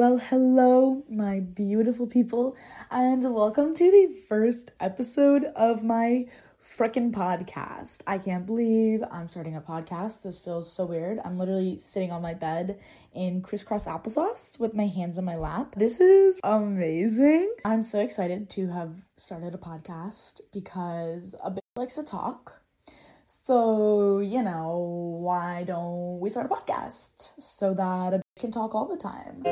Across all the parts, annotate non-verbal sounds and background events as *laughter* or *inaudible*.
Well, hello, my beautiful people, and welcome to the first episode of my freaking podcast. I can't believe I'm starting a podcast. This feels so weird. I'm literally sitting on my bed in crisscross applesauce with my hands on my lap. This is amazing. I'm so excited to have started a podcast because a bitch likes to talk. So, you know, why don't we start a podcast so that a bitch can talk all the time?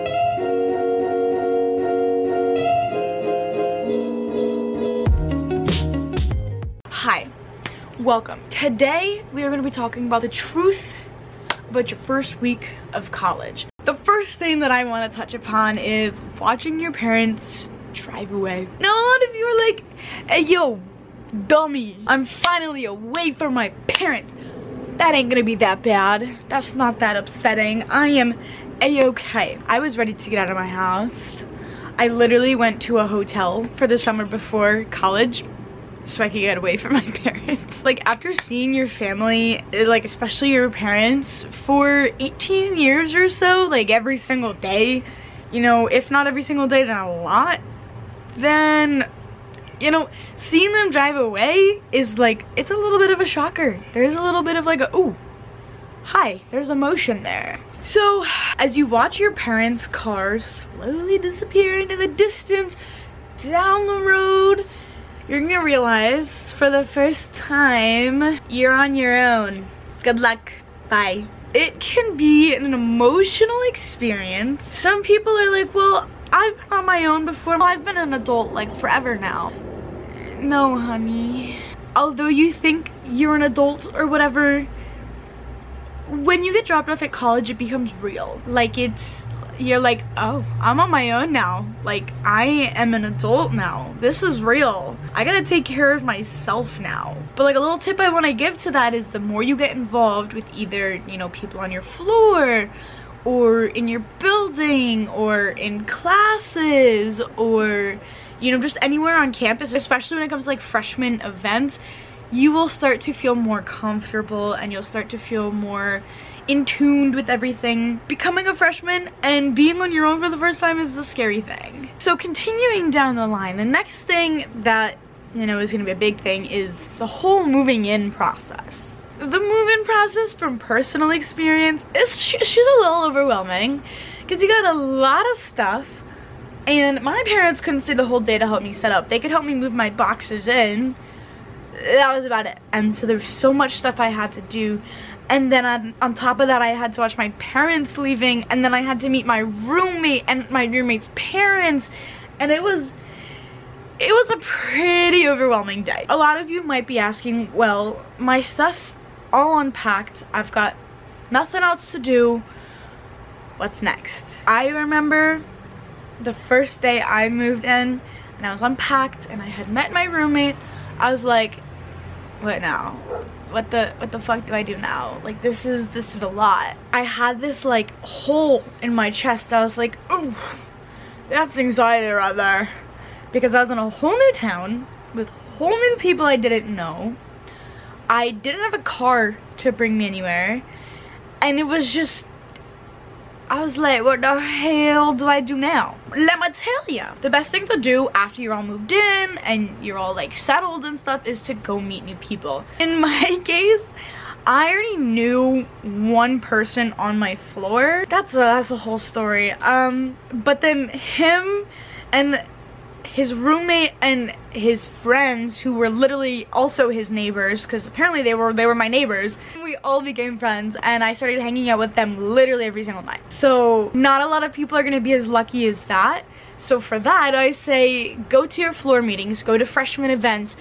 Hi, welcome. Today we are going to be talking about the truth about your first week of college. The first thing that I want to touch upon is watching your parents drive away. Now a lot of you are like, hey yo, dummy, I'm finally away from my parents. That ain't gonna be that bad. That's not that upsetting. I am a-okay. I was ready to get out of my house. I literally went to a hotel for the summer before college so I could get away from *laughs* my parents. Like after seeing your family, like especially your parents for 18 years or so, like every single day, you know, if not every single day, then a lot, then, you know, seeing them drive away is like, it's a little bit of a shocker. There's a little bit of like, a, ooh, hi, there's emotion there. So, as you watch your parents' car slowly disappear into the distance down the road, you're gonna realize for the first time, you're on your own. Good luck. Bye. It can be an emotional experience. Some people are like, well, I've been on my own before. I've been an adult like forever now. No, honey. Although you think you're an adult or whatever, when you get dropped off at college, it becomes real. Like it's you're like, oh, I'm on my own now. Like, I am an adult now. This is real. I gotta take care of myself now. But like a little tip I wanna give to that is the more you get involved with either, you know, people on your floor or in your building or in classes or, you know, just anywhere on campus, especially when it comes to like freshman events, you will start to feel more comfortable and you'll start to feel more in tuned with everything. Becoming a freshman and being on your own for the first time is a scary thing. So continuing down the line, the next thing that, you know, is gonna be a big thing is the whole moving in process. The move-in process from personal experience is she's a little overwhelming because you got a lot of stuff and my parents couldn't stay the whole day to help me set up. They could help me move my boxes in. That was about it. And so there was so much stuff I had to do and then on, on top of that I had to watch my parents leaving and then I had to meet my roommate and my roommate's parents and it was it was a pretty overwhelming day. A lot of you might be asking, well, my stuff's all unpacked. I've got nothing else to do. What's next? I remember the first day I moved in and I was unpacked and I had met my roommate. I was like, what now? what the what the fuck do I do now? Like this is this is a lot. I had this like hole in my chest. I was like, oh, that's anxiety right there. Because I was in a whole new town with whole new people I didn't know. I didn't have a car to bring me anywhere. And it was just I was like, what the hell do I do now? Let me tell you, the best thing to do after you're all moved in and you're all like settled and stuff is to go meet new people. In *laughs* my case, I already knew one person on my floor. That's a, that's a whole story. Um, but then him and his roommate and his friends who were literally also his neighbors because apparently they were they were my neighbors. We all became friends and I started hanging out with them literally every single night. So not a lot of people are gonna be as lucky as that. So for that I say go to your floor meetings go to freshman events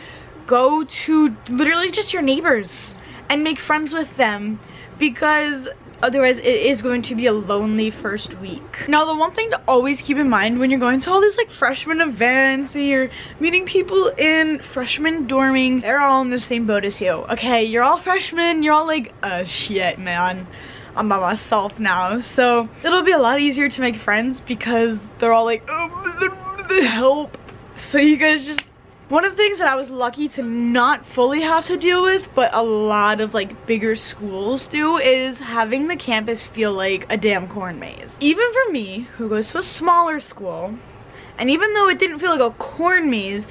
go to literally just your neighbors and make friends with them because Otherwise, it is going to be a lonely first week. Now, the one thing to always keep in mind when you're going to all these like freshman events and you're meeting people in freshman dorming, they're all in the same boat as you. Okay, you're all freshmen, you're all like, oh shit, man. I'm by myself now. So it'll be a lot easier to make friends because they're all like, oh, help. So you guys just One of the things that I was lucky to not fully have to deal with, but a lot of like bigger schools do, is having the campus feel like a damn corn maze. Even for me, who goes to a smaller school, and even though it didn't feel like a corn maze,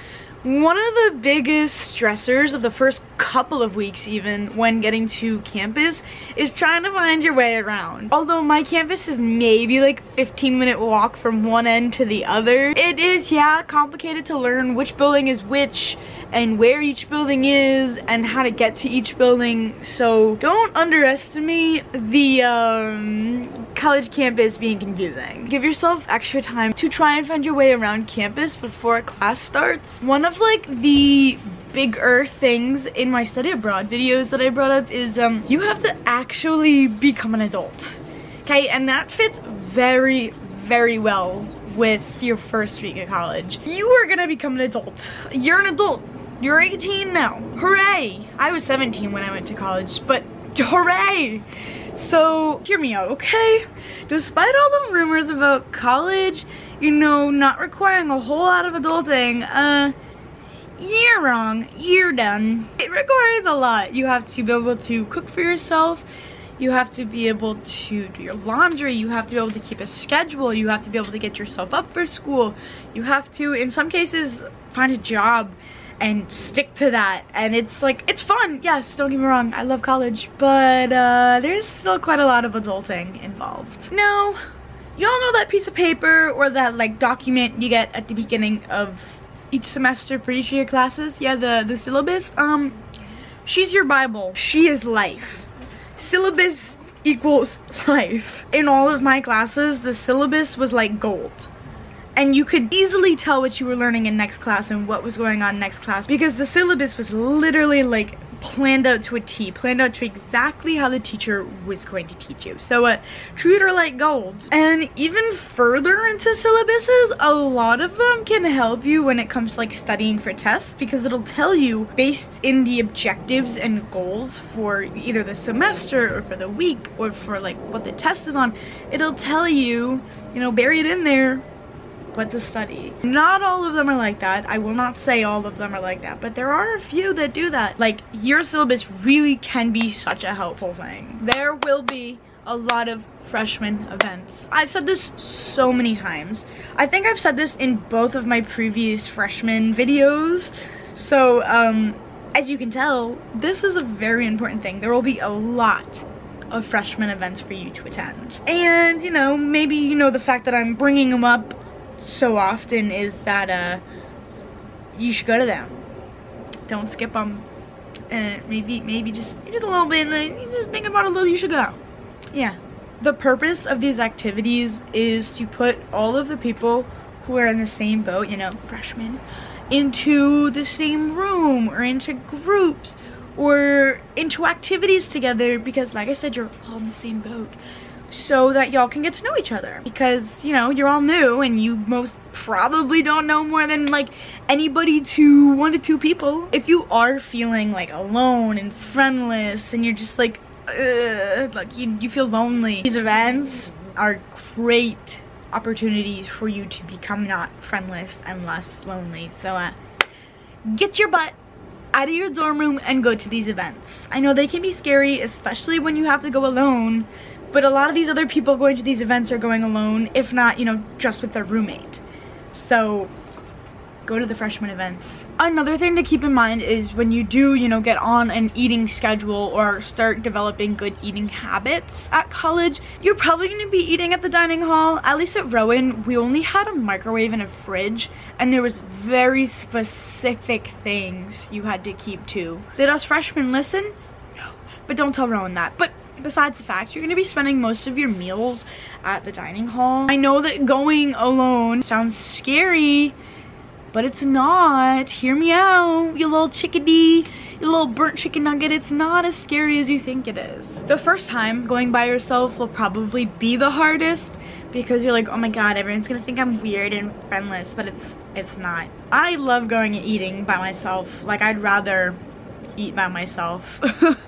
one of the biggest stressors of the first couple of weeks even when getting to campus is trying to find your way around. Although my campus is maybe like 15 minute walk from one end to the other, it is yeah complicated to learn which building is which and where each building is and how to get to each building. So don't underestimate the um, college campus being confusing. Give yourself extra time to try and find your way around campus before class starts. One of like the bigger things in my study abroad videos that I brought up is um, you have to actually become an adult. Okay, and that fits very, very well with your first week of college. You are gonna become an adult. You're an adult. You're 18 now. Hooray! I was 17 when I went to college, but hooray! So, hear me out, okay? Despite all the rumors about college, you know, not requiring a whole lot of adulting, uh, you're wrong. You're done. It requires a lot. You have to be able to cook for yourself. You have to be able to do your laundry. You have to be able to keep a schedule. You have to be able to get yourself up for school. You have to, in some cases, find a job and stick to that. And it's like it's fun. Yes don't get me wrong. I love college but uh, there's still quite a lot of adulting involved. Now y'all know that piece of paper or that like document you get at the beginning of each semester for each of your classes? Yeah the the syllabus? Um she's your bible. She is life. Syllabus equals *laughs* life. In all of my classes the syllabus was like gold and you could easily tell what you were learning in next class and what was going on next class because the syllabus was literally like planned out to a T, planned out to exactly how the teacher was going to teach you. So uh, treat her like gold. And even further into syllabuses, a lot of them can help you when it comes to like studying for tests because it'll tell you based in the objectives and goals for either the semester or for the week or for like what the test is on, it'll tell you, you know, buried in there what to study. Not all of them are like that. I will not say all of them are like that, but there are a few that do that. Like, your syllabus really can be such a helpful thing. There will be a lot of freshman events. I've said this so many times. I think I've said this in both of my previous freshman videos. So, um, as you can tell, this is a very important thing. There will be a lot of freshman events for you to attend. And, you know, maybe, you know, the fact that I'm bringing them up so often is that uh, you should go to them. Don't skip them. And maybe, maybe just, just a little bit, like, you just think about a little, you should go. Yeah. The purpose of these activities is to put all of the people who are in the same boat, you know, freshmen, into the same room or into groups or into activities together because like I said, you're all in the same boat so that y'all can get to know each other. Because you know you're all new and you most probably don't know more than like anybody to one to two people. If you are feeling like alone and friendless and you're just like like you, you feel lonely these events are great opportunities for you to become not friendless and less lonely. So uh, get your butt out of your dorm room and go to these events. I know they can be scary especially when you have to go alone but a lot of these other people going to these events are going alone, if not, you know, just with their roommate. So go to the freshman events. Another thing to keep in mind is when you do, you know, get on an eating schedule or start developing good eating habits at college, you're probably going to be eating at the dining hall. At least at Rowan, we only had a microwave and a fridge, and there was very specific things you had to keep to. Did us freshmen listen? No. But don't tell Rowan that. But besides the fact you're going to be spending most of your meals at the dining hall. I know that going alone sounds scary, but it's not. Hear me out, you little chickadee, you little burnt chicken nugget. It's not as scary as you think it is. The first time going by yourself will probably be the hardest because you're like, oh my god, everyone's gonna think I'm weird and friendless, but it's it's not. I love going and eating by myself. Like I'd rather eat by myself. *laughs*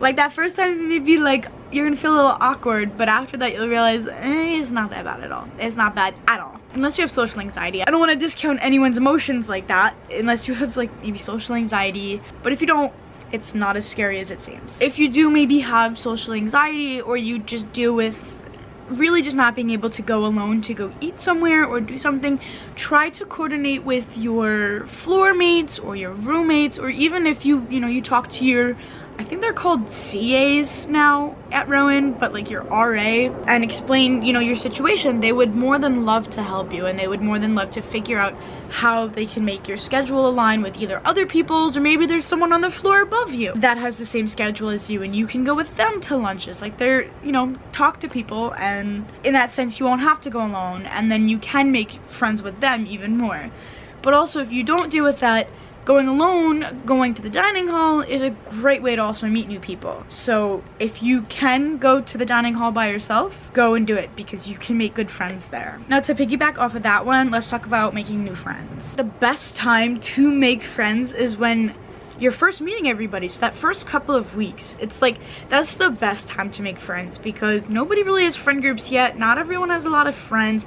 like that first time gonna be like you're gonna feel a little awkward but after that you'll realize eh, it's not that bad at all it's not bad at all unless you have social anxiety. I don't want to discount anyone's emotions like that unless you have like maybe social anxiety. But if you don't, it's not as scary as it seems. If you do maybe have social anxiety or you just deal with really just not being able to go alone to go eat somewhere or do something, try to coordinate with your floor mates or your roommates or even if you, you know, you talk to your I think they're called CAs now at Rowan, but like your RA, and explain, you know, your situation, they would more than love to help you and they would more than love to figure out how they can make your schedule align with either other people's or maybe there's someone on the floor above you that has the same schedule as you and you can go with them to lunches. Like they're, you know, talk to people and in that sense you won't have to go alone and then you can make friends with them even more. But also if you don't do with that, Going alone, going to the dining hall is a great way to also meet new people. So if you can go to the dining hall by yourself, go and do it because you can make good friends there. Now to piggyback off of that one, let's talk about making new friends. The best time to make friends is when you're first meeting everybody so that first couple of weeks it's like that's the best time to make friends because nobody really has friend groups yet not everyone has a lot of friends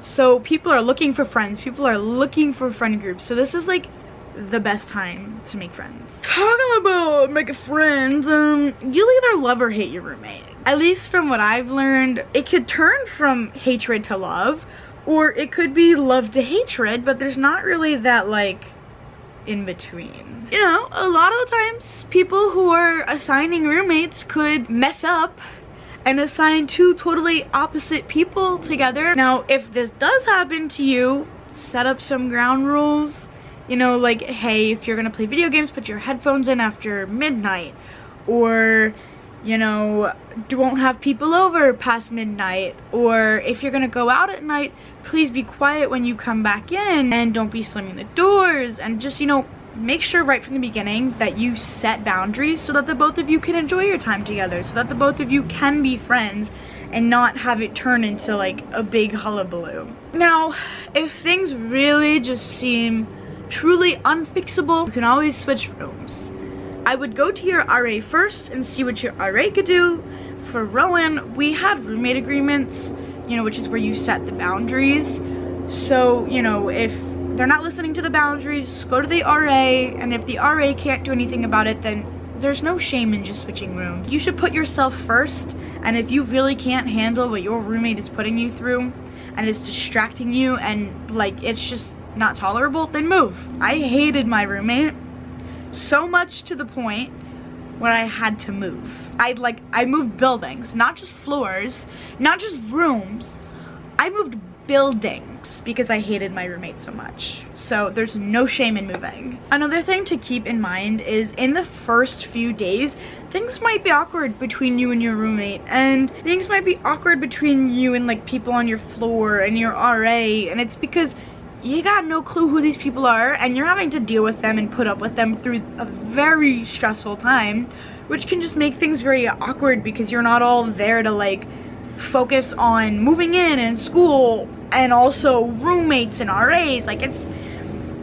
so people are looking for friends people are looking for friend groups so this is like the best time to make friends. Talking about making friends, um, you'll either love or hate your roommate. At least from what I've learned, it could turn from hatred to love, or it could be love to hatred, but there's not really that like in between. You know, a lot of the times people who are assigning roommates could mess up and assign two totally opposite people together. Now, if this does happen to you, set up some ground rules you know, like, hey, if you're gonna play video games, put your headphones in after midnight. Or, you know, don't have people over past midnight. Or if you're gonna go out at night, please be quiet when you come back in and don't be slamming the doors. And just, you know, make sure right from the beginning that you set boundaries so that the both of you can enjoy your time together. So that the both of you can be friends and not have it turn into like a big hullabaloo. Now, if things really just seem truly unfixable, you can always switch rooms. I would go to your RA first and see what your RA could do. For Rowan, we had roommate agreements, you know, which is where you set the boundaries. So, you know, if they're not listening to the boundaries, go to the RA, and if the RA can't do anything about it, then there's no shame in just switching rooms. You should put yourself first, and if you really can't handle what your roommate is putting you through, and it's distracting you, and like, it's just not tolerable, then move. I hated my roommate so much to the point where I had to move. I like, I moved buildings, not just floors, not just rooms. I moved buildings because I hated my roommate so much. So there's no shame in moving. Another thing to keep in mind is in the first few days, things might be awkward between you and your roommate and things might be awkward between you and like people on your floor and your RA and it's because you got no clue who these people are and you're having to deal with them and put up with them through a very stressful time which can just make things very awkward because you're not all there to like focus on moving in and school and also roommates and RAs like it's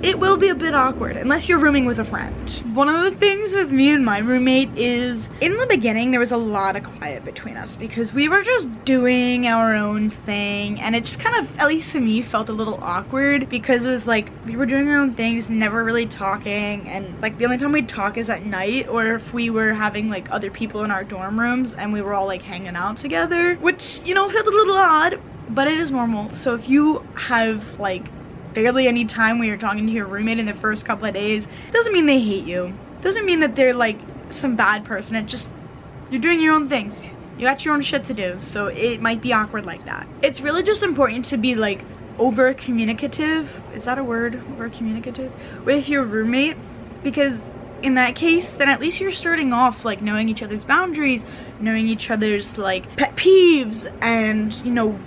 it will be a bit awkward unless you're rooming with a friend. One of the things with me and my roommate is in the beginning there was a lot of quiet between us because we were just doing our own thing and it just kind of, at least to me, felt a little awkward because it was like we were doing our own things, never really talking and like the only time we'd talk is at night or if we were having like other people in our dorm rooms and we were all like hanging out together which, you know, felt a little odd but it is normal. So if you have like barely any time when you're talking to your roommate in the first couple of days, doesn't mean they hate you. Doesn't mean that they're like some bad person. It just, you're doing your own things. You got your own shit to do, so it might be awkward like that. It's really just important to be like over communicative, is that a word, over communicative, with your roommate because in that case, then at least you're starting off like knowing each other's boundaries, knowing each other's like pet peeves and you know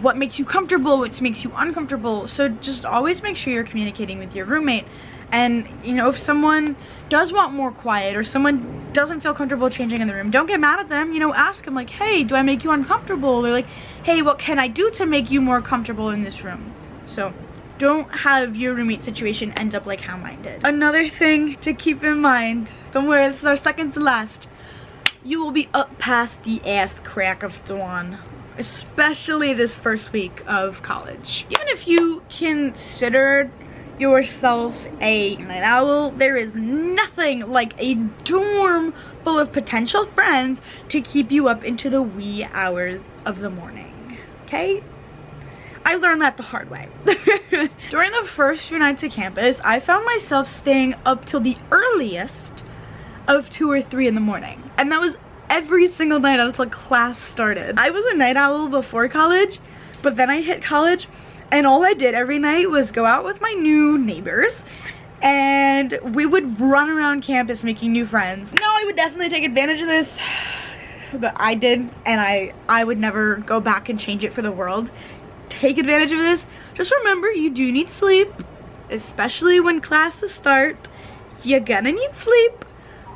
what makes you comfortable, what makes you uncomfortable. So just always make sure you're communicating with your roommate. And, you know, if someone does want more quiet or someone doesn't feel comfortable changing in the room, don't get mad at them. You know, ask them like, hey, do I make you uncomfortable? Or like, hey, what can I do to make you more comfortable in this room? So don't have your roommate situation end up like how mine did. Another thing to keep in mind, don't worry, this is our second to last. You will be up past the ass crack of dawn especially this first week of college. Even if you considered yourself a night owl, there is nothing like a dorm full of potential friends to keep you up into the wee hours of the morning, okay? I learned that the hard way. *laughs* During the first few nights at campus, I found myself staying up till the earliest of 2 or 3 in the morning. And that was every single night until class started. I was a night owl before college, but then I hit college and all I did every night was go out with my new neighbors and we would run around campus making new friends. No, I would definitely take advantage of this, but I did and I, I would never go back and change it for the world. Take advantage of this. Just remember you do need sleep, especially when classes start. You're gonna need sleep.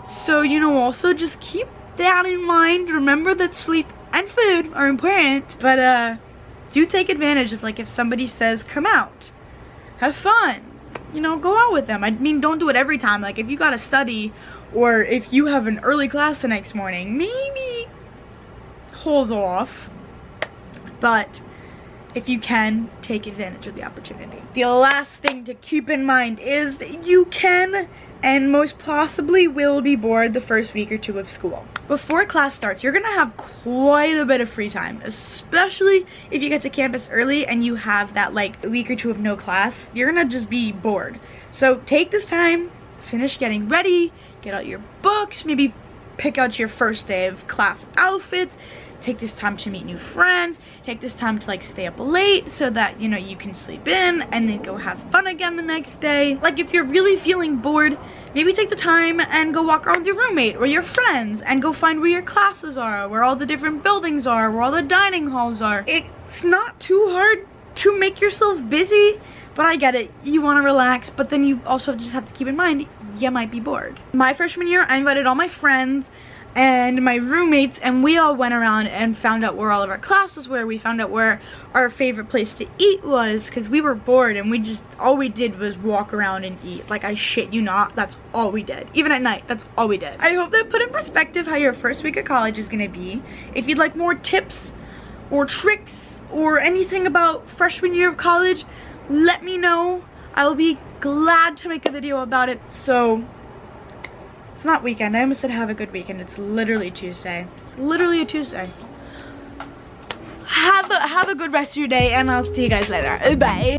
So, you know, also just keep that in mind. Remember that sleep and food are important, but uh, do take advantage of like if somebody says come out, have fun, you know, go out with them. I mean, don't do it every time. Like if you gotta study or if you have an early class the next morning, maybe hold off. But if you can, take advantage of the opportunity. The last thing to keep in mind is you can and most possibly will be bored the first week or two of school. Before class starts, you're gonna have quite a bit of free time, especially if you get to campus early and you have that like week or two of no class, you're gonna just be bored. So take this time, finish getting ready, get out your books, maybe pick out your first day of class outfits, take this time to meet new friends, take this time to like stay up late so that, you know, you can sleep in and then go have fun again the next day. Like if you're really feeling bored, maybe take the time and go walk around with your roommate or your friends and go find where your classes are, where all the different buildings are, where all the dining halls are. It's not too hard to make yourself busy, but I get it. You want to relax, but then you also just have to keep in mind you might be bored. My freshman year, I invited all my friends and my roommates and we all went around and found out where all of our classes were. We found out where our favorite place to eat was because we were bored and we just, all we did was walk around and eat. Like I shit you not, that's all we did. Even at night, that's all we did. I hope that put in perspective how your first week of college is gonna be. If you'd like more tips or tricks or anything about freshman year of college, let me know. I will be glad to make a video about it. So it's not weekend. I almost said have a good weekend. It's literally Tuesday. It's literally a Tuesday. Have a, have a good rest of your day and I'll see you guys later. Bye.